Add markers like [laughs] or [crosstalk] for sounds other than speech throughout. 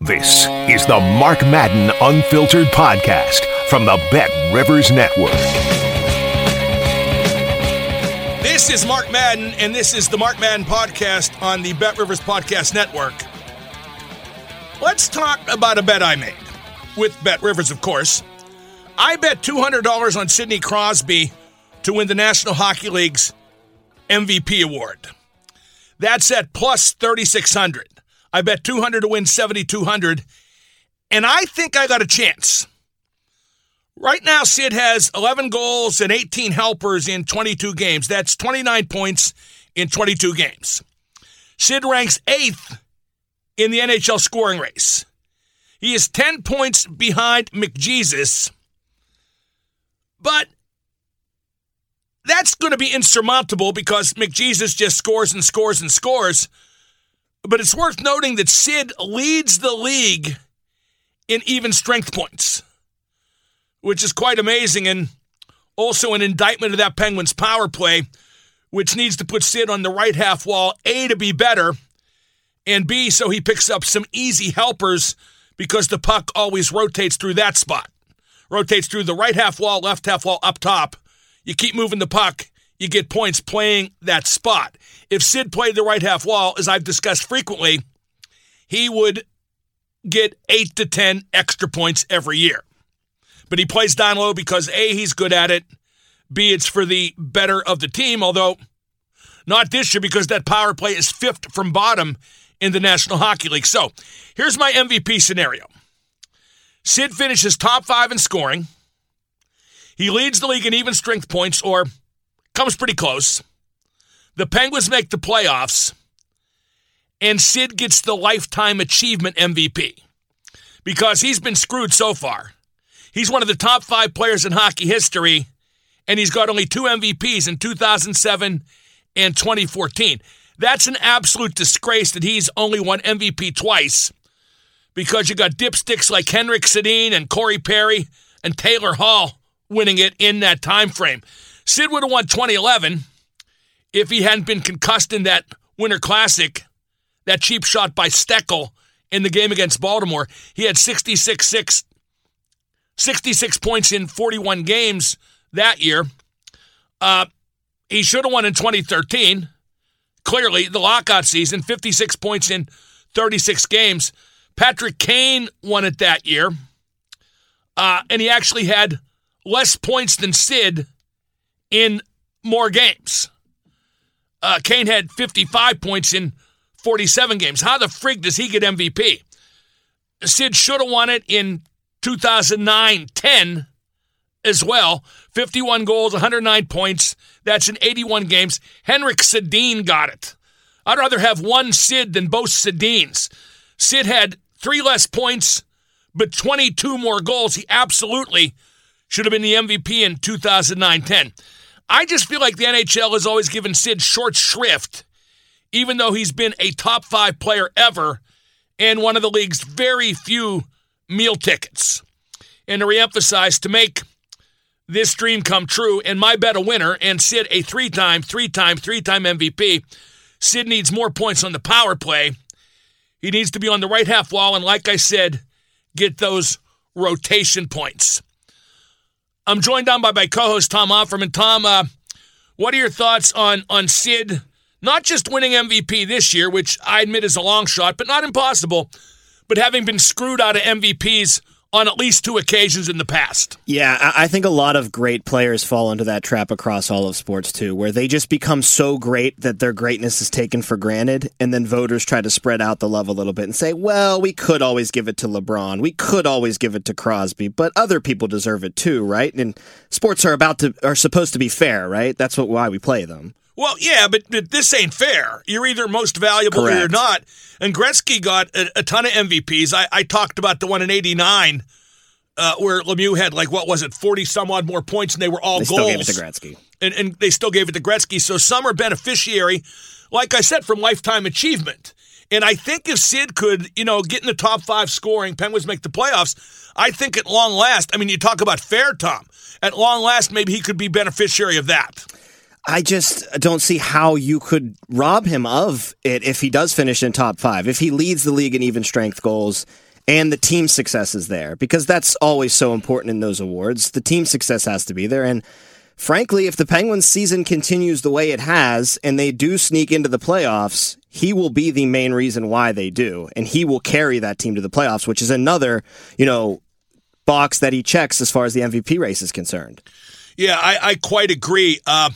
This is the Mark Madden Unfiltered Podcast from the Bet Rivers Network. This is Mark Madden, and this is the Mark Madden Podcast on the Bet Rivers Podcast Network. Let's talk about a bet I made with Bet Rivers, of course. I bet $200 on Sidney Crosby to win the National Hockey League's MVP award. That's at plus 3,600. I bet 200 to win 7,200. And I think I got a chance. Right now, Sid has 11 goals and 18 helpers in 22 games. That's 29 points in 22 games. Sid ranks eighth in the NHL scoring race. He is 10 points behind McJesus, but that's going to be insurmountable because McJesus just scores and scores and scores. But it's worth noting that Sid leads the league in even strength points, which is quite amazing and also an indictment of that Penguins power play, which needs to put Sid on the right half wall, A, to be better, and B, so he picks up some easy helpers because the puck always rotates through that spot. Rotates through the right half wall, left half wall, up top. You keep moving the puck, you get points playing that spot. If Sid played the right half wall, as I've discussed frequently, he would get eight to 10 extra points every year. But he plays down low because A, he's good at it. B, it's for the better of the team, although not this year because that power play is fifth from bottom in the National Hockey League. So here's my MVP scenario Sid finishes top five in scoring. He leads the league in even strength points or comes pretty close. The Penguins make the playoffs, and Sid gets the lifetime achievement MVP because he's been screwed so far. He's one of the top five players in hockey history, and he's got only two MVPs in 2007 and 2014. That's an absolute disgrace that he's only won MVP twice because you got dipsticks like Henrik Sedin and Corey Perry and Taylor Hall winning it in that time frame. Sid would have won 2011 if he hadn't been concussed in that Winter Classic, that cheap shot by Steckel in the game against Baltimore. He had 66, 6, 66 points in 41 games that year. Uh, he should have won in 2013. Clearly, the lockout season, 56 points in 36 games. Patrick Kane won it that year. Uh, and he actually had less points than Sid in more games. Uh, Kane had 55 points in 47 games. How the frig does he get MVP? Sid should have won it in 2009 10 as well. 51 goals, 109 points. That's in 81 games. Henrik Sedin got it. I'd rather have one Sid than both Sedins. Sid had three less points, but 22 more goals. He absolutely should have been the MVP in 2009 10. I just feel like the NHL has always given Sid short shrift, even though he's been a top five player ever and one of the league's very few meal tickets. And to reemphasize, to make this dream come true and my bet a winner and Sid a three time, three time, three time MVP, Sid needs more points on the power play. He needs to be on the right half wall and, like I said, get those rotation points. I'm joined on by my co-host Tom Opferman. Tom, uh, what are your thoughts on on Sid not just winning MVP this year, which I admit is a long shot, but not impossible, but having been screwed out of MVPs on at least two occasions in the past. Yeah, I think a lot of great players fall into that trap across all of sports too, where they just become so great that their greatness is taken for granted, and then voters try to spread out the love a little bit and say, well, we could always give it to LeBron, we could always give it to Crosby, but other people deserve it too, right? And sports are about to are supposed to be fair, right? That's what why we play them. Well, yeah, but, but this ain't fair. You're either most valuable Correct. or you're not. And Gretzky got a, a ton of MVPs. I, I talked about the one in '89 uh, where Lemieux had like what was it, forty some odd more points, and they were all They goals. still gave it to Gretzky. and, and they still gave it to Gretzky. So some are beneficiary, like I said, from lifetime achievement. And I think if Sid could, you know, get in the top five scoring, Penguins make the playoffs. I think at long last, I mean, you talk about fair, Tom. At long last, maybe he could be beneficiary of that. I just don't see how you could rob him of it if he does finish in top five, if he leads the league in even strength goals and the team success is there, because that's always so important in those awards. The team success has to be there. And frankly, if the Penguins season continues the way it has and they do sneak into the playoffs, he will be the main reason why they do. And he will carry that team to the playoffs, which is another, you know, box that he checks as far as the MVP race is concerned. Yeah, I, I quite agree. Uh,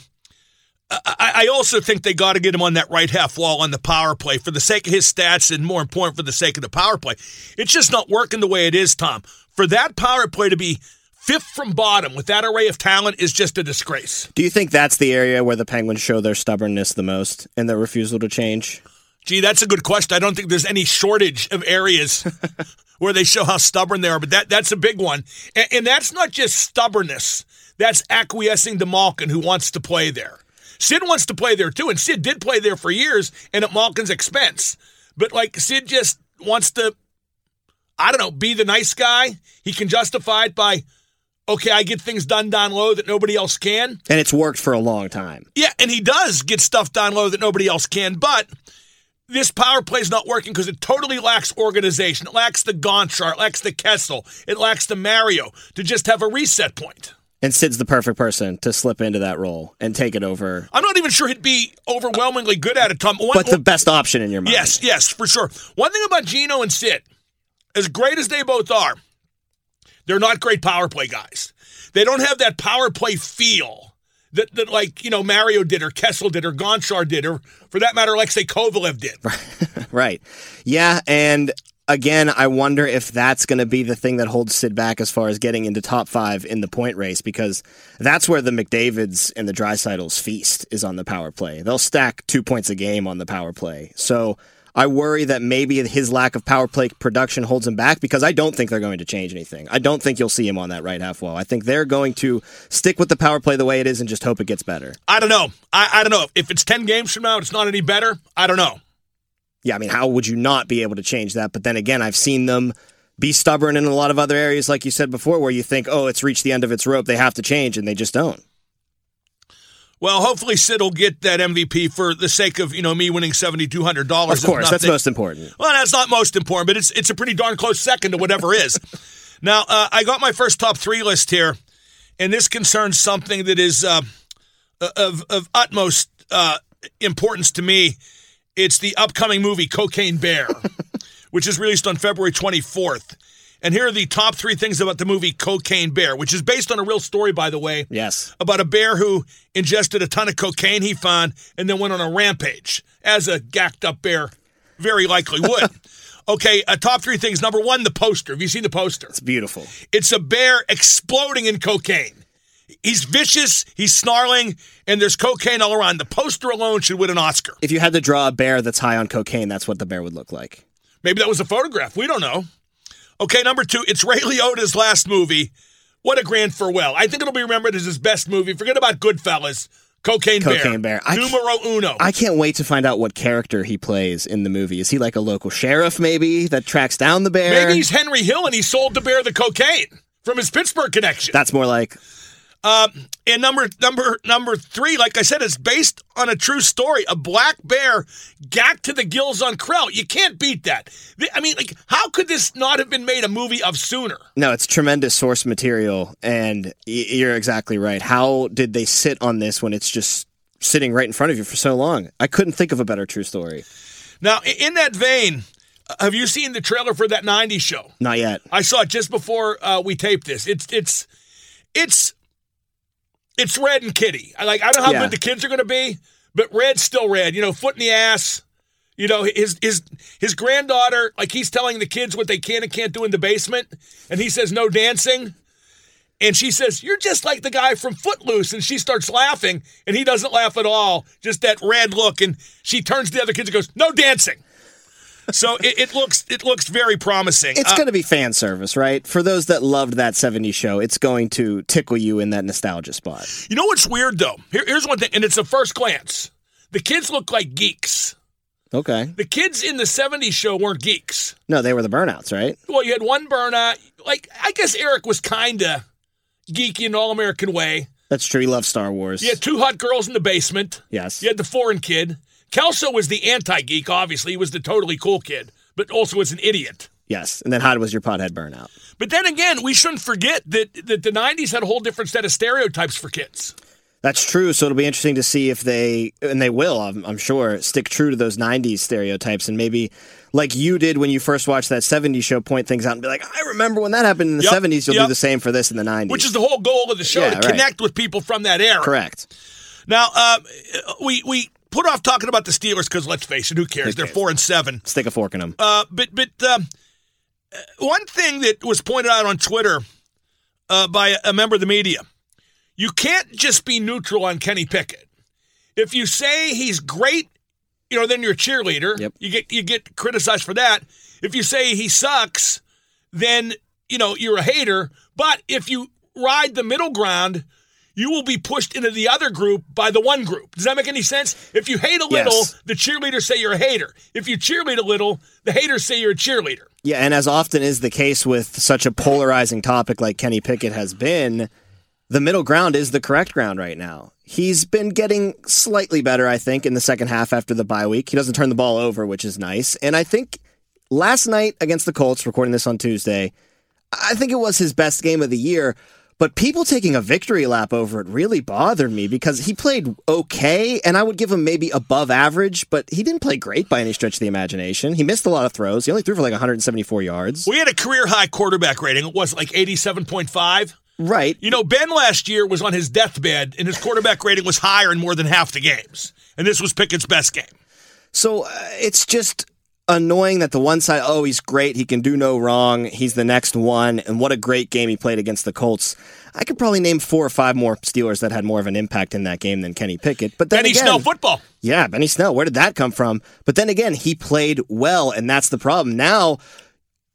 I, I also think they got to get him on that right half wall on the power play for the sake of his stats and more important for the sake of the power play. It's just not working the way it is, Tom. For that power play to be fifth from bottom with that array of talent is just a disgrace. Do you think that's the area where the Penguins show their stubbornness the most and their refusal to change? Gee, that's a good question. I don't think there's any shortage of areas [laughs] where they show how stubborn they are, but that that's a big one. And, and that's not just stubbornness. That's acquiescing to Malkin, who wants to play there. Sid wants to play there too, and Sid did play there for years and at Malkin's expense. But like Sid just wants to, I don't know, be the nice guy. He can justify it by, okay, I get things done down low that nobody else can. And it's worked for a long time. Yeah, and he does get stuff down low that nobody else can, but this power play is not working because it totally lacks organization. It lacks the Gonchar, it lacks the Kessel, it lacks the Mario to just have a reset point. And Sid's the perfect person to slip into that role and take it over. I'm not even sure he'd be overwhelmingly good at it, Tom. One, But the best option in your mind. yes, yes, for sure. One thing about Gino and Sid, as great as they both are, they're not great power play guys. They don't have that power play feel that, that like, you know, Mario did or Kessel did or Gonchar did or, for that matter, Alexei Kovalev did. [laughs] Right. Yeah. And again, I wonder if that's going to be the thing that holds Sid back as far as getting into top five in the point race because that's where the McDavids and the Draisaitls feast is on the power play. They'll stack two points a game on the power play. So I worry that maybe his lack of power play production holds him back because I don't think they're going to change anything. I don't think you'll see him on that right half wall. I think they're going to stick with the power play the way it is and just hope it gets better. I don't know. I, I don't know. If it's 10 games from now, it's not any better. I don't know. Yeah, I mean, how would you not be able to change that? But then again, I've seen them be stubborn in a lot of other areas, like you said before, where you think, oh, it's reached the end of its rope, they have to change, and they just don't. Well, hopefully Sid will get that MVP for the sake of, you know, me winning $7,200. Of course, that's most important. Well, that's not most important, but it's it's a pretty darn close second to whatever is. [laughs] now, uh, I got my first top three list here, and this concerns something that is uh, of of utmost uh, importance to me. It's the upcoming movie Cocaine Bear, [laughs] which is released on February 24th. And here are the top three things about the movie Cocaine Bear, which is based on a real story, by the way Yes. about a bear who ingested a ton of cocaine he found and then went on a rampage, as a gacked up bear very likely would. [laughs] okay, uh, top three things. Number one, the poster. Have you seen the poster? It's beautiful. It's a bear exploding in cocaine. He's vicious, he's snarling, and there's cocaine all around. The poster alone should win an Oscar. If you had to draw a bear that's high on cocaine, that's what the bear would look like. Maybe that was a photograph. We don't know. Okay, number two, it's Ray Liotta's last movie. What a grand farewell. I think it'll be remembered as his best movie. Forget about Goodfellas. Cocaine, Cocaine Bear. I Numero uno. I can't wait to find out what character he plays in the movie. Is he like a local sheriff, maybe, that tracks down the bear? Maybe he's Henry Hill and he sold the bear the cocaine from his Pittsburgh connection. That's more like. And number number number three, like I said, it's based on a true story. A black bear gacked to the gills on Krell. You can't beat that. I mean, like, how could this not have been made a movie of sooner? No, it's tremendous source material, and you're exactly right. How did they sit on this when it's just sitting right in front of you for so long? I couldn't think of a better true story. Now, in that vein, Have you seen the trailer for that '90s show? Not yet. I saw it just before uh, we taped this. It's it's it's it's Red and Kitty. I like. I don't know how Yeah. good the kids are going to be, but Red's still Red. You know, foot in the ass. You know, his his his granddaughter, like he's telling the kids what they can and can't do in the basement, and he says no dancing. And she says, You're just like the guy from Footloose. And she starts laughing, and he doesn't laugh at all. Just that red look. And she turns to the other kids and goes, No dancing. So it, it looks it looks very promising. It's Uh, going to be fan service, right? For those that loved that 70s show, it's going to tickle you in that nostalgia spot. You know what's weird though? Here, here's one thing, and it's a first glance. The kids look like geeks. Okay. The kids in the 70s show weren't geeks. No, they were the burnouts, right? Well, you had one burnout. Like, I guess Eric was kind of geeky in an all American way. That's true. He loves Star Wars. You had two hot girls in the basement. Yes. You had the foreign kid. Kelso was the anti geek, obviously. He was the totally cool kid, but also was an idiot. Yes. And then Hyde was your pothead burnout? But then again, we shouldn't forget that, that the 90s had a whole different set of stereotypes for kids. That's true. So it'll be interesting to see if they, and they will, I'm, I'm sure, stick true to those 90s stereotypes and maybe, like you did when you first watched that 70s show, point things out and be like, I remember when that happened in the Yep, 70s. You'll yep. do the same for this in the 90s. Which is the whole goal of the show Yeah, to right. connect with people from that era. correct. Now, um, we we put off talking about the Steelers because let's face it, who cares? They're four and seven. Stick a fork in them. Uh, but but um, uh, one thing that was pointed out on Twitter uh, by a member of the media, you can't just be neutral on Kenny Pickett. If you say he's great, you know, then you're a cheerleader. Yep. You get you get criticized for that. If you say he sucks, then you know you're a hater. But if you ride the middle ground, you will be pushed into the other group by the one group. Does that make any sense? If you hate a little, Yes. the cheerleaders say you're a hater. If you cheerlead a little, the haters say you're a cheerleader. Yeah, and as often is the case with such a polarizing topic like Kenny Pickett has been, the middle ground is the correct ground right now. He's been getting slightly better, I think, in the second half after the bye week. He doesn't turn the ball over, which is nice. And I think last night against the Colts, recording this on Tuesday, I think it was his best game of the year. But people taking a victory lap over it really bothered me because he played okay, and I would give him maybe above average, but he didn't play great by any stretch of the imagination. He missed a lot of throws. He only threw for like 174 yards. We had a career high quarterback rating. It was like 87.5. Right. You know, Ben last year was on his deathbed, and his quarterback rating was higher in more than half the games. And this was Pickett's best game. So uh, it's just annoying that the one side, oh, he's great. He can do no wrong. He's the next one. And what a great game he played against the Colts. I could probably name four or five more Steelers that had more of an impact in that game than Kenny Pickett. But then Benny again, Snell football. Yeah, Benny Snell. Where did that come from? But then again, he played well, and that's the problem. Now,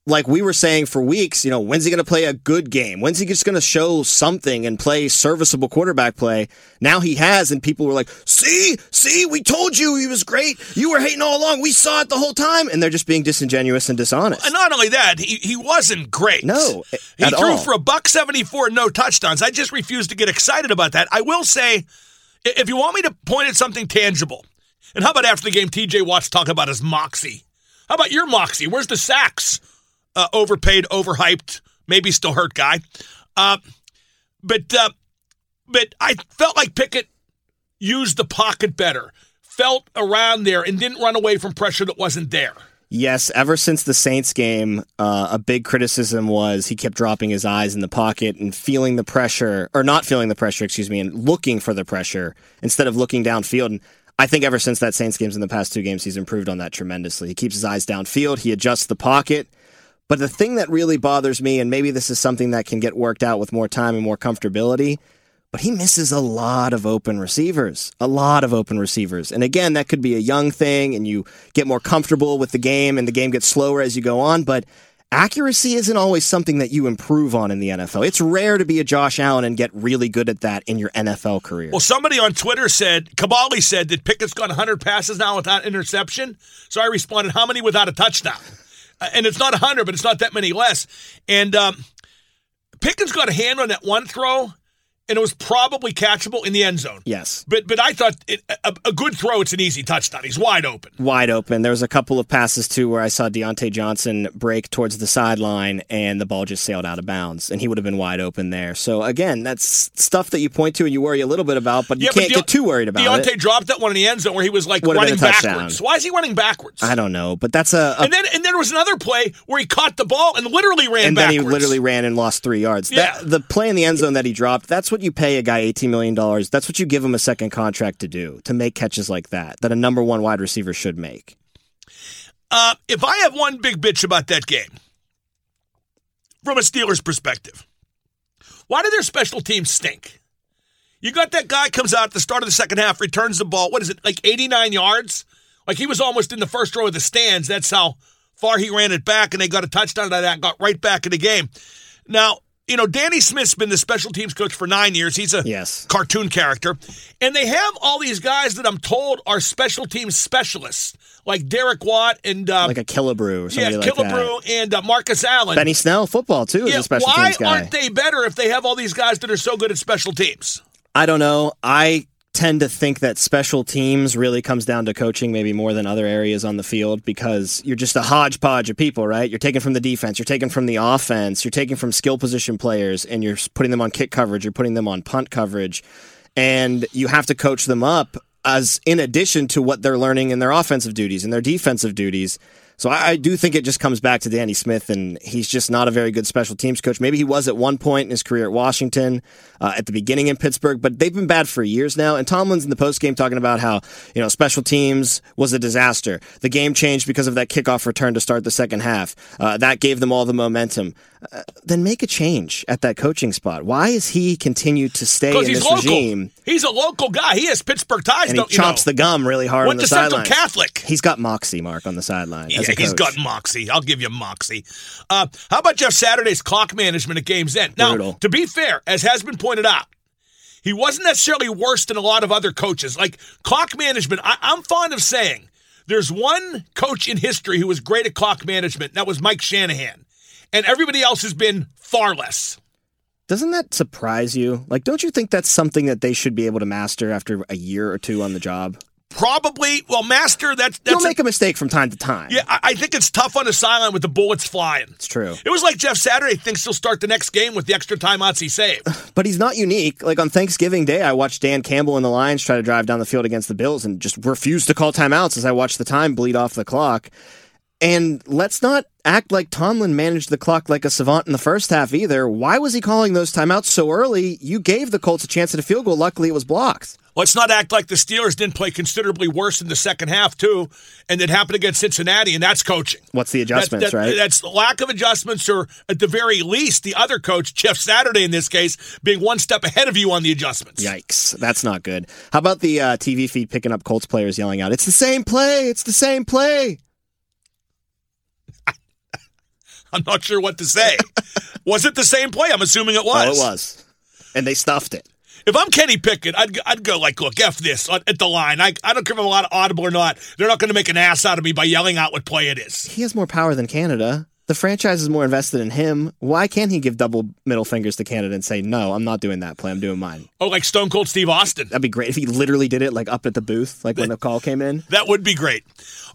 like we were saying for weeks, you know, when's he going to play a good game? When's he just going to show something and play serviceable quarterback play? Now he has, and people were like, see, see, we told you he was great. You were hating all along. We saw it the whole time. And they're just being disingenuous and dishonest. And not only that, he, he wasn't great. No, he at threw all. for a buck seventy four, no touchdowns. I just refuse to get excited about that. I will say, if you want me to point at something tangible, and how about after the game, T.J. Watt's talk about his moxie? How about your moxie? Where's the sacks? Uh, overpaid, overhyped, maybe still hurt guy. Uh, but uh, but I felt like Pickett used the pocket better, felt around there, and didn't run away from pressure that wasn't there. Yes, ever since the Saints game, uh, a big criticism was he kept dropping his eyes in the pocket and feeling the pressure, or not feeling the pressure, excuse me, and looking for the pressure instead of looking downfield. And I think ever since that Saints games in the past two games, he's improved on that tremendously. He keeps his eyes downfield, he adjusts the pocket. But the thing that really bothers me, and maybe this is something that can get worked out with more time and more comfortability, but he misses a lot of open receivers, a lot of open receivers. And again, that could be a young thing and you get more comfortable with the game and the game gets slower as you go on, but accuracy isn't always something that you improve on in the NFL. It's rare to be a Josh Allen and get really good at that in your NFL career. Well, somebody on Twitter said, Kaboly said that Pickett's gone 100 passes now without interception. So I responded, how many without a touchdown? And it's not 100, but it's not that many less. And um, Pickett's got a hand on that one throw. And it was probably catchable in the end zone. Yes. But but I thought it, a, a good throw. It's an easy touchdown. He's wide open. Wide open. There was a couple of passes too where I saw Diontae Johnson break towards the sideline and the ball just sailed out of bounds, and he would have been wide open there. So again, that's stuff that you point to and you worry a little bit about, but you Yeah, can't De- get too worried about Diontae it. Diontae dropped that one in the end zone where he was like Would've running backwards. Why is he running backwards? I don't know, but that's a, a and then and then there was another play where he caught the ball and literally ran and backwards. then he literally ran and lost three yards. Yeah. That, the play in the end zone that he dropped, that's what you pay a guy $18 million. That's what you give him a second contract to do, to make catches like that, that a number one wide receiver should make. Uh, if I have one big bitch about that game, from a Steelers perspective, why do their special teams stink? You got that guy comes out at the start of the second half, returns the ball. What is it, like 89 yards? Like he was almost in the first row of the stands. That's how far he ran it back, and they got a touchdown out of that, got right back in the game. Now, you know, Danny Smith's been the special teams coach for nine years. He's a Yes. cartoon character. And they have all these guys that I'm told are special teams specialists, like Derek Watt and uh, Like a Killebrew or yeah, like that. Killebrew and uh, Marcus Allen. Benny Snell, football too, is yeah, a special why teams guy. aren't they better if they have all these guys that are so good at special teams? I don't know. I tend to think that special teams really comes down to coaching maybe more than other areas on the field because you're just a hodgepodge of people, right? You're taking from the defense, you're taking from the offense, you're taking from skill position players and you're putting them on kick coverage, you're putting them on punt coverage and you have to coach them up as in addition to what they're learning in their offensive duties and their defensive duties. So I, I do think it just comes back to Danny Smith, and he's just not a very good special teams coach. Maybe he was at one point in his career at Washington, uh, at the beginning in Pittsburgh, but they've been bad for years now. And Tomlin's in the post game talking about how you know special teams was a disaster. The game changed because of that kickoff return to start the second half. Uh, that gave them all the momentum. Uh, then make a change at that coaching spot. Why is he continued to stay in this local. regime? He's a local guy. He has Pittsburgh ties, And he don't you chomps know? the gum really hard Went on the sideline. Catholic. He's got moxie, Mark, on the sideline. as Yeah, he's got moxie. I'll give you moxie. Uh, how about Jeff Saturday's clock management at game's end? Now, Brutal. to be fair, as has been pointed out, he wasn't necessarily worse than a lot of other coaches. Like clock management, I, I'm fond of saying there's one coach in history who was great at clock management, and that was Mike Shanahan. And everybody else has been far less. Doesn't that surprise you? Like, don't you think that's something that they should be able to master after a year or two on the job? Probably, well, Master, that's You'll that's a- make a mistake from time to time. yeah. I, I think it's tough on the sideline with the bullets flying. It's true. It was like Jeff Saturday thinks he'll start the next game with the extra timeouts he saved. [sighs] But he's not unique. Like on Thanksgiving Day, I watched Dan Campbell and the Lions try to drive down the field against the Bills and just refused to call timeouts as I watched the time bleed off the clock. And let's not act like Tomlin managed the clock like a savant in the first half either. Why was he calling those timeouts so early? You gave the Colts a chance at a field goal. Luckily, it was blocked. Let's not act like the Steelers didn't play considerably worse in the second half too, and it happened against Cincinnati, and that's coaching. What's the adjustments, That- that- right? That's lack of adjustments, or at the very least, the other coach, Jeff Saturday, in this case, being one step ahead of you on the adjustments. Yikes, that's not good. How about the uh, TV feed picking up Colts players yelling out, "It's the same play! It's the same play!" [laughs] I'm not sure what to say. was it the same play? I'm assuming it was. Oh, it was, and they stuffed it. If I'm Kenny Pickett, I'd, I'd go like, look, F this at the line. I, I don't care if I'm a lot of audible or not. They're not going to make an ass out of me by yelling out what play it is. He has more power than Canada. The franchise is more invested in him. Why can't he give double middle fingers to Canada and say, "No, I'm not doing that play. I'm doing mine." Oh, like Stone Cold Steve Austin. That'd be great if he literally did it like up at the booth, like when the call came in. That would be great.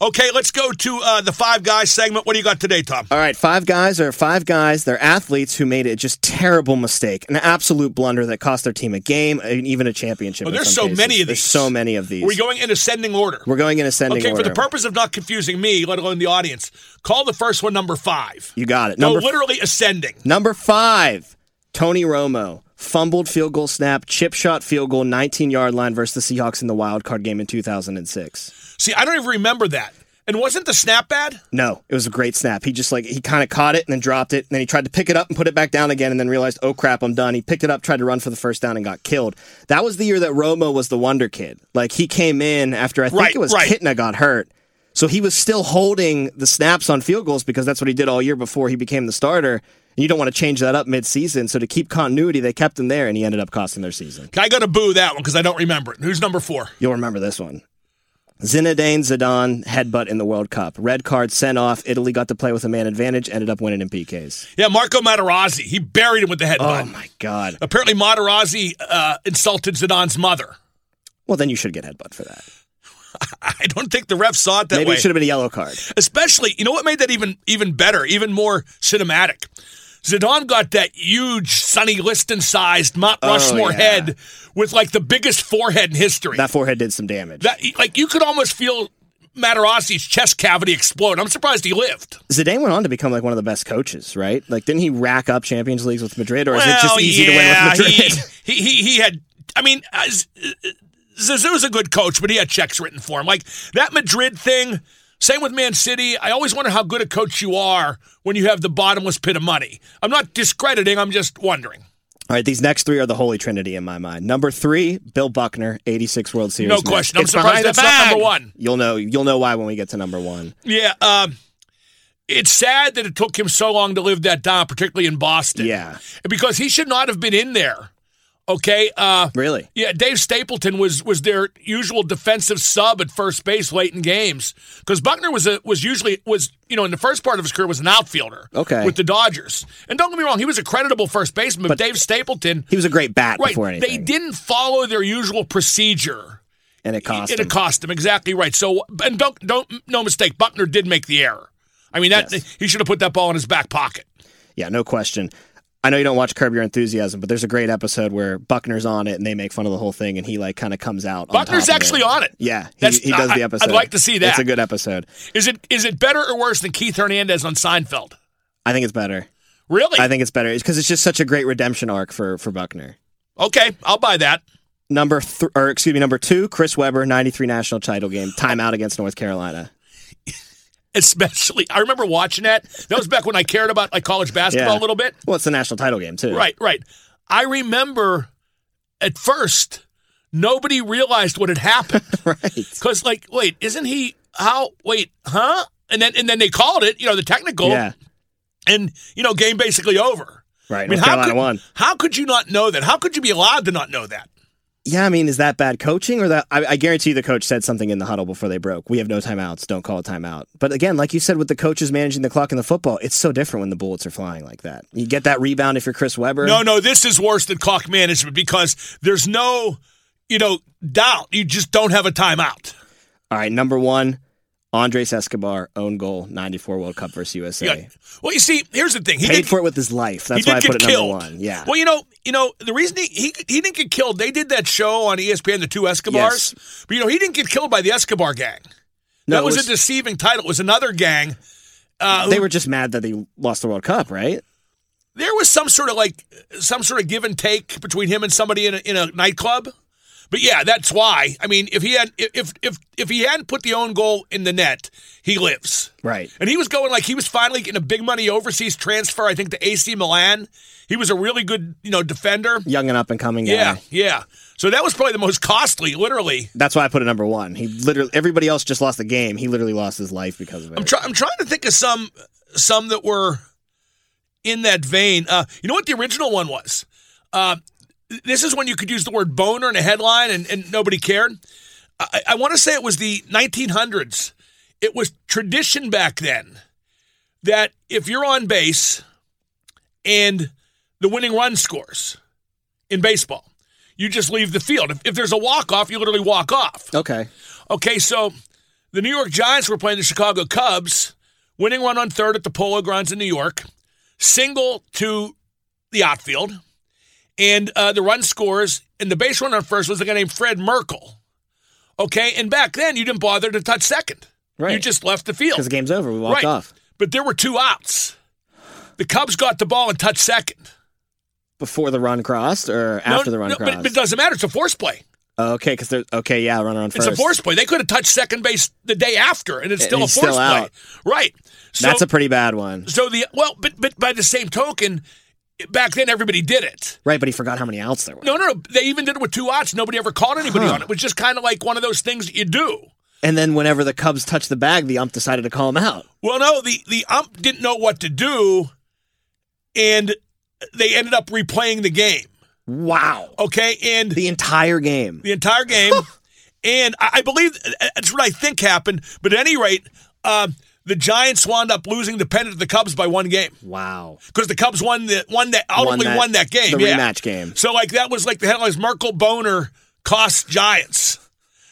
Okay, let's go to uh, the five guys segment. What do you got today, Tom? All right, five guys are five guys. They're athletes who made a just terrible mistake, an absolute blunder that cost their team a game and even a championship. Oh, there's so cases. many of these. There's so many of these. We're going in ascending order? We're going in ascending okay, order. Okay, for the purpose of not confusing me, let alone the audience, call the first one number five. you got it. No, Number literally ascending. Number five, Tony Romo. Fumbled field goal snap, chip shot field goal, 19 yard line versus the Seahawks in the wild card game in 2006. See, I don't even remember that. And wasn't the snap bad? No, it was a great snap. He just like, he kind of caught it and then dropped it. And then he tried to pick it up and put it back down again and then realized, oh crap, I'm done. He picked it up, tried to run for the first down and got killed. That was the year that Romo was the wonder kid. Like he came in after I think Right, it was right. Kitna got hurt. So he was still holding the snaps on field goals because that's what he did all year before he became the starter. You don't want to change that up mid-season. So to keep continuity, they kept him there, and he ended up costing their season. I got to boo that one because I don't remember it. Who's number four? You'll remember this one. Zinedine Zidane headbutt in the World Cup. Red card sent off. Italy got to play with a man advantage. Ended up winning in PKs. Yeah, Marco Materazzi. He buried him with the headbutt. Oh my god. Apparently, Materazzi uh, insulted Zidane's mother. Well, then you should get headbutt for that. [laughs] I don't think the ref saw it that Maybe way. Maybe it should have been a yellow card. Especially, you know what made that even even better, even more cinematic. Zidane got that huge Sonny Liston sized Mount Oh, Rushmore yeah. head with like the biggest forehead in history. That forehead did some damage. That like you could almost feel Materazzi's chest cavity explode. I'm surprised he lived. Zidane went on to become like one of the best coaches, right? Like, didn't he rack up Champions Leagues with Madrid, or is it just easy yeah, to win with Madrid? [laughs] He, he, he, had, I mean, uh, uh, Zizou's a good coach, but he had checks written for him. Like that Madrid thing, same with Man City. I always wonder how good a coach you are when you have the bottomless pit of money. I'm not discrediting, I'm just wondering. All right, these next three are the holy trinity in my mind. Number three, Bill Buckner, 86 World Series. No Mets. question. I'm It's surprised that's not number one. You'll know. You'll know why when we get to number one. Yeah, um, it's sad that it took him so long to live that down, particularly in Boston. Yeah. Because he should not have been in there. Okay. Uh, Really? Yeah, Dave Stapleton was was their usual defensive sub at first base late in games because Buckner was a was usually was you know in the first part of his career was an outfielder. Okay. with the Dodgers, and don't get me wrong, he was a creditable first baseman. But, But- Dave Stapleton, He was a great bat right? before They didn't follow their usual procedure. and it cost It him. cost him exactly right. So and don't don't no mistake, Buckner did make the error. I mean that Yes. he should have put that ball in his back pocket. Yeah, no question. I know you don't watch Curb Your Enthusiasm, but there's a great episode where Buckner's on it and they make fun of the whole thing, and he like kind of comes out. on Buckner's of actually it. on it. Yeah, he, he does I- the episode. I'd like to see that. It's a good episode. Is it is it better or worse than Keith Hernandez on Seinfeld? I think it's better. Really? I think it's better because it's just such a great redemption arc for for Buckner. okay, I'll buy that. Number th- or excuse me, number two, Chris Webber, '93 national title game, timeout against North Carolina. [laughs] Especially, I remember watching that. That was back when I cared about like college basketball Yeah. a little bit. Well, it's the national title game too. Right, right. I remember at first nobody realized what had happened [laughs] right. because, like, wait, isn't he? How? Wait, huh? And then and then they called it, you know, the technical, Yeah. and you know, game basically over. Right. I mean, North how Carolina could, won. how could you not know that? How could you be allowed to not know that? Yeah, I mean, is that bad coaching or that? I, I guarantee you the coach said something in the huddle before they broke. We have no timeouts. Don't call a timeout. But again, like you said, with the coaches managing the clock in the football, it's so different when the bullets are flying like that. You get that rebound if you're Chris Webber. No, no, this is worse than clock management because there's no, you know, doubt. You just don't have a timeout. All right, number one, Andres Escobar, own goal, 94 World Cup versus USA. Yeah. Well, you see, here's the thing. He Paid did, for it with his life. That's he why I put it get number one. Yeah. Well, you know, you know, the reason he, he he didn't get killed, they did that show on ESPN, the two Escobars. But you know, he didn't get killed by the Escobar gang. No, that was, was- a deceiving title. It was another gang. Uh, they who- were just mad that they lost the World Cup, right? there was some sort of like some sort of give and take between him and somebody in a, in a nightclub. But yeah, that's why. I mean, if he had if if if he hadn't put the own goal in the net, he lives. Right. And he was going like he was finally getting a big money overseas transfer, I think, to AC Milan. He was a really good, you know, defender. Young and up and coming guy. Yeah, yeah. So that was probably the most costly, literally. That's why I put it number one. He literally, everybody else just lost the game. He literally lost his life because of it. I'm, try- I'm trying to think of some some that were in that vein. Uh, you know what the original one was? Uh, this is when you could use the word boner in a headline and, and nobody cared. I, I want to say it was the 1900s. It was tradition back then that if you're on base and the winning run scores in baseball, you just leave the field. If, if there's a walk off, you literally walk off. okay. Okay, so the New York Giants were playing the Chicago Cubs, winning one on third at the Polo Grounds in New York, single to the outfield, and uh, the run scores, and the base runner on first was a guy named Fred Merkle. Okay, and back then you didn't bother to touch second. Right. You just left the field. Because the game's over. We walked right. off. But there were two outs. The Cubs got the ball and touched second. Before the run crossed or after No, the run no, crossed? But, but it doesn't matter. It's a force play. okay, because they're okay. Yeah, runner on first. It's a force play. They could have touched second base the day after, and it's And still a force still play. Right. So, That's a pretty bad one. so the well, but but by the same token, back then everybody did it. Right, but he forgot how many outs there were. No, no, no. They even did it with two outs. Nobody ever caught anybody Huh. on it. It was just kind of like one of those things that you do. And then whenever the Cubs touched the bag, the ump decided to call him out. Well, no, the the ump didn't know what to do, and they ended up replaying the game. Wow. Okay, and The entire game. the entire game, [laughs] And I, I believe that's what I think happened. But at any rate, uh, the Giants wound up losing the pennant to the Cubs by one game Wow. because the Cubs won the won that ultimately that- won that game. the yeah. rematch game. So like that was like the headlines: Merkle Boner cost Giants,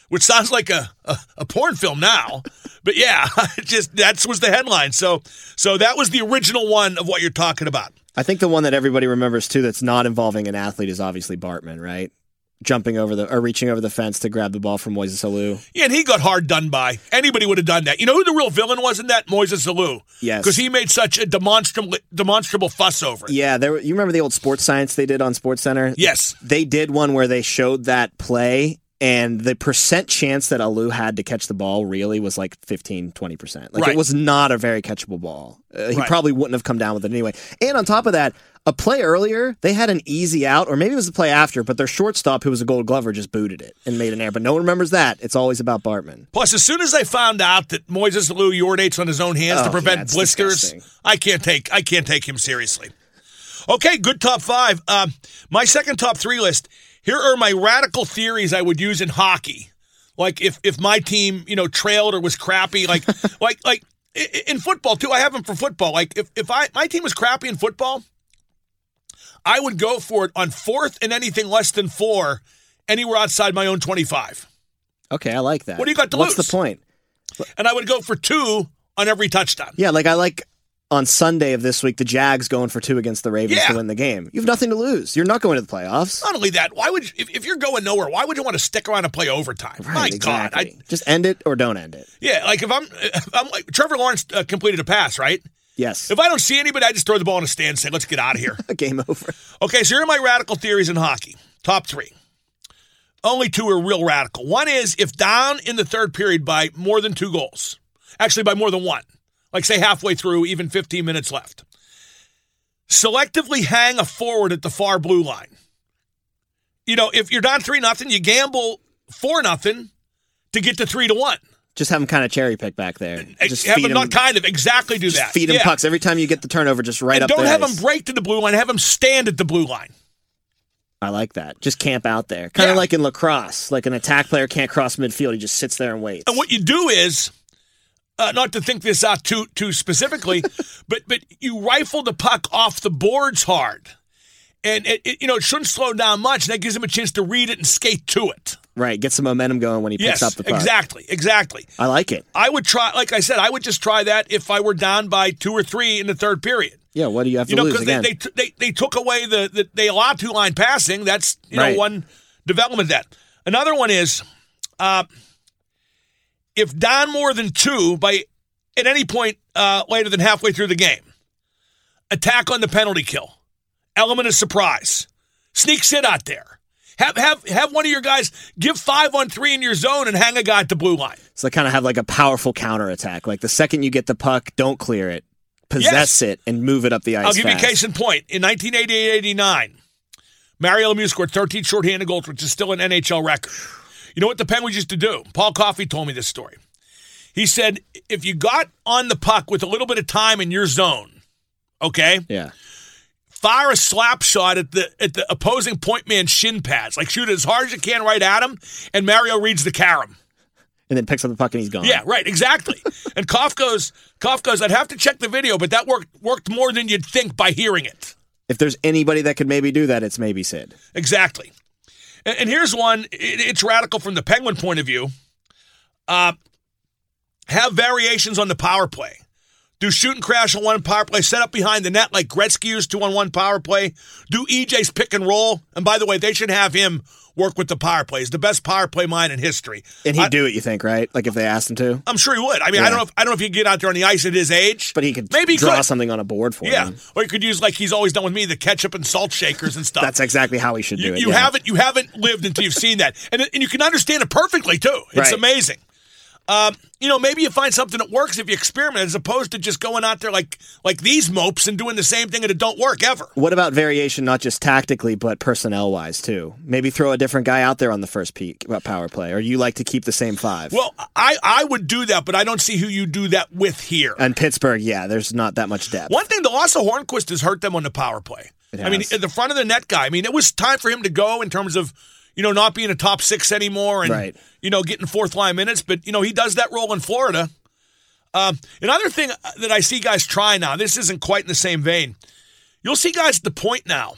which sounds like a, a, a porn film now. but yeah, [laughs] just that was the headline. So so that was the original one of what you're talking about. I think the one that everybody remembers too that's not involving an athlete is obviously Bartman, right? Jumping over the or reaching over the fence to grab the ball from Moises Alou. Yeah, and he got hard done by. Anybody would have done that. You know who the real villain was in that? Moises Alou. Yes. Because he made such a demonstrable demonstrable fuss over it. Yeah, there. You remember the old sports science they did on Sports Center? Yes. they did one where they showed that play and the percent chance that Alou had to catch the ball really was like 15 20% like Right. it was not a very catchable ball uh, he Right. probably wouldn't have come down with it anyway and on top of that a play earlier they had an easy out or maybe it was the play after but their shortstop who was a gold glover just booted it and made an error but no one remembers that it's always about bartman Plus, as soon as they found out that Moises Alou urinates on his own hands to Oh, prevent yeah, blisters, disgusting. I can't take I can't take him seriously. Okay, good top five. Um, my second top three list. Here are my radical theories I would use in hockey. Like if if my team you know trailed or was crappy, like [laughs] like like in football too. I have them for football. Like if if I my team was crappy in football, I would go for it on fourth and anything less than four, anywhere outside my own twenty five. okay i like that What do you got to what's lose? the point? and I would go for two on every touchdown. yeah like i like on Sunday of this week, the Jags going for two against the Ravens Yeah. to win the game. You have nothing to lose. You're not going to the playoffs. Not only that, why would you, if, if you're going nowhere, why would you want to stick around and play overtime? Right, My exactly. God, I, Just end it or don't end it. yeah, like if I'm, [laughs] I'm like Trevor Lawrence uh, completed a pass, right? Yes. If I don't see anybody, I just throw the ball in a stand and say, "Let's get out of here." [laughs] Game over. Okay, so here are my radical theories in hockey. Top three. Only two are real radical. One is if down in the third period by more than two goals, actually by more than one, like say halfway through, even 15 minutes left, selectively hang a forward at the far blue line. You know, if you're down three nothing, you gamble four nothing to get to three to one. Just have them kind of cherry pick back there. Just have feed them not kind of exactly do just that. feed them Yeah. pucks every time you get the turnover. Just right And up don't have ice. them break to the blue line. Have them stand at the blue line. I like that. Just camp out there. Kind of Yeah. like in lacrosse. Like an attack player can't cross midfield. He just sits there and waits. And what you do is, uh, not to think this out too too specifically, [laughs] but but you rifle the puck off the boards hard, and it, it you know it shouldn't slow down much. And that gives him a chance to read it and skate to it. Right. Get some momentum going when he picks Yes, up the puck. exactly, exactly. I like it. I would try, like I said, I would just try that if I were down by two or three in the third period. Yeah. What do you have to You know, lose because they, they, they they took away the, the they allowed two line passing. That's you know one development. of That another one is, uh, if down more than two by at any point uh, later than halfway through the game, attack on the penalty kill, element of surprise, sneak sit out there. Have have have one of your guys give five on three in your zone and hang a guy at the blue line. so they kind of have like a powerful counter attack. Like the second you get the puck, don't clear it. Possess Yes. it and move it up the ice. I'll give you a fast. case in point. In 1988-89, Mario Lemieux scored 13 shorthanded goals, which is still an NHL record. You know what the Penguins used to do? Paul Coffey told me this story. He said, if you got on the puck with a little bit of time in your zone, okay, Yeah. Fire a slap shot at the at the opposing point man's shin pads. Like shoot it as hard as you can right at him, and Mario reads the carom. And then picks up the puck and he's gone. Yeah, right, exactly. [laughs] and Koff goes, Koff goes, I'd have to check the video, but that worked worked more than you'd think by hearing it. If there's anybody that could maybe do that, it's maybe Sid. Exactly. And, and here's one. It, it's radical from the Penguin point of view. Uh, have variations on the power play. Do shoot and crash on one power play. Set up behind the net like Gretzky used to on one power play. Do EJ's pick and roll. And by the way, they should have him work with the power play. He's the best power play mind in history. And he'd I, do it, you think, right? Like if they asked him to. I'm sure he would. I mean, I don't know. If, I don't know if he could get out there on the ice at his age, But he could maybe he draw could. something on a board for him. Yeah, him. or he could use like he's always done with me, the ketchup and salt shakers and stuff. [laughs] That's exactly how he should do You, it. you yeah. haven't you haven't lived until you've seen that, and and you can understand it perfectly too. It's Right. amazing. Um, you know, maybe you find something that works if you experiment, as opposed to just going out there like like these mopes and doing the same thing and it don't work ever. What about variation, not just tactically, but personnel wise too? Maybe throw a different guy out there on the first peak about power play, or you like to keep the same five? Well, I I would do that, but I don't see who you do that with here. and Pittsburgh, yeah, there's not that much depth. One thing, the loss of Hornqvist has hurt them on the power play. I mean, the front of the net guy. I mean, it was time for him to go in terms of, you know, not being a top six anymore and, Right. you know, getting fourth line minutes. But, you know, he does that role in Florida. Um, another thing that I see guys try now, this isn't quite in the same vein. You'll see guys at the point now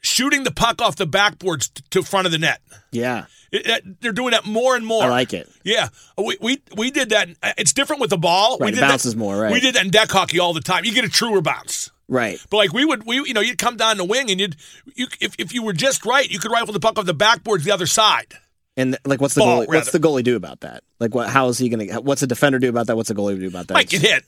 shooting the puck off the backboards to front of the net. Yeah, It- it- they're doing that more and more. I like it. Yeah, we we, we did that. It's different with the ball. we Right, it did that- bounces more, right. We did that in deck hockey all the time. You get a truer bounce. Right. But like we would, we you know, you'd come down the wing and you'd, you if if you were just right, you could rifle the puck off the backboards the other side. And like, what's the Ball, goalie, what's the goalie do about that? Like, what? How is he going to? What's a defender do about that? What's a goalie do about that? Might get hit.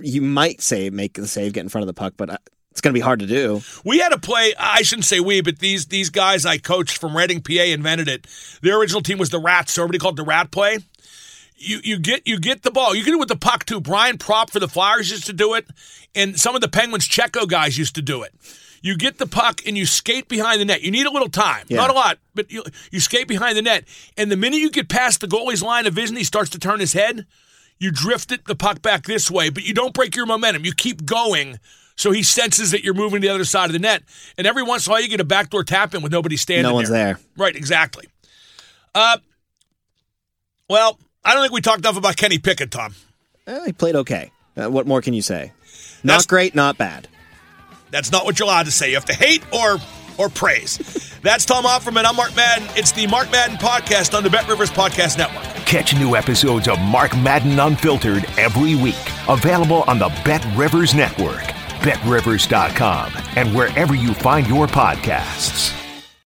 You might say make the save, get in front of the puck, but uh, it's going to be hard to do. We had to play. I shouldn't say we, but these these guys I coached from Reading, PA, invented it. Their original team was the Rats, so everybody called the Rat play. You you get you get the ball. You can do it with the puck too. Brian Propp for the Flyers used to do it, and some of the Penguins Checo guys used to do it. You get the puck and you skate behind the net. You need a little time, Yeah. not a lot, but you you skate behind the net. And the minute you get past the goalie's line of vision, he starts to turn his head. You drift it the puck back this way, but you don't break your momentum. You keep going. So he senses that you're moving to the other side of the net. And every once in a while, you get a backdoor tap in with nobody standing No one's there. Right, exactly. Uh, well, I don't think we talked enough about Kenny Pickett, Tom. Eh, he played okay. Uh, what more can you say? Not That's- great, not bad. That's not what you're allowed to say. You have to hate or or praise. [laughs] That's Tom Opferman. I'm Mark Madden. It's the Mark Madden podcast on the Bet Rivers Podcast Network. Catch new episodes of Mark Madden Unfiltered every week. Available on the Bet Rivers Network, betrivers.com, and wherever you find your podcasts.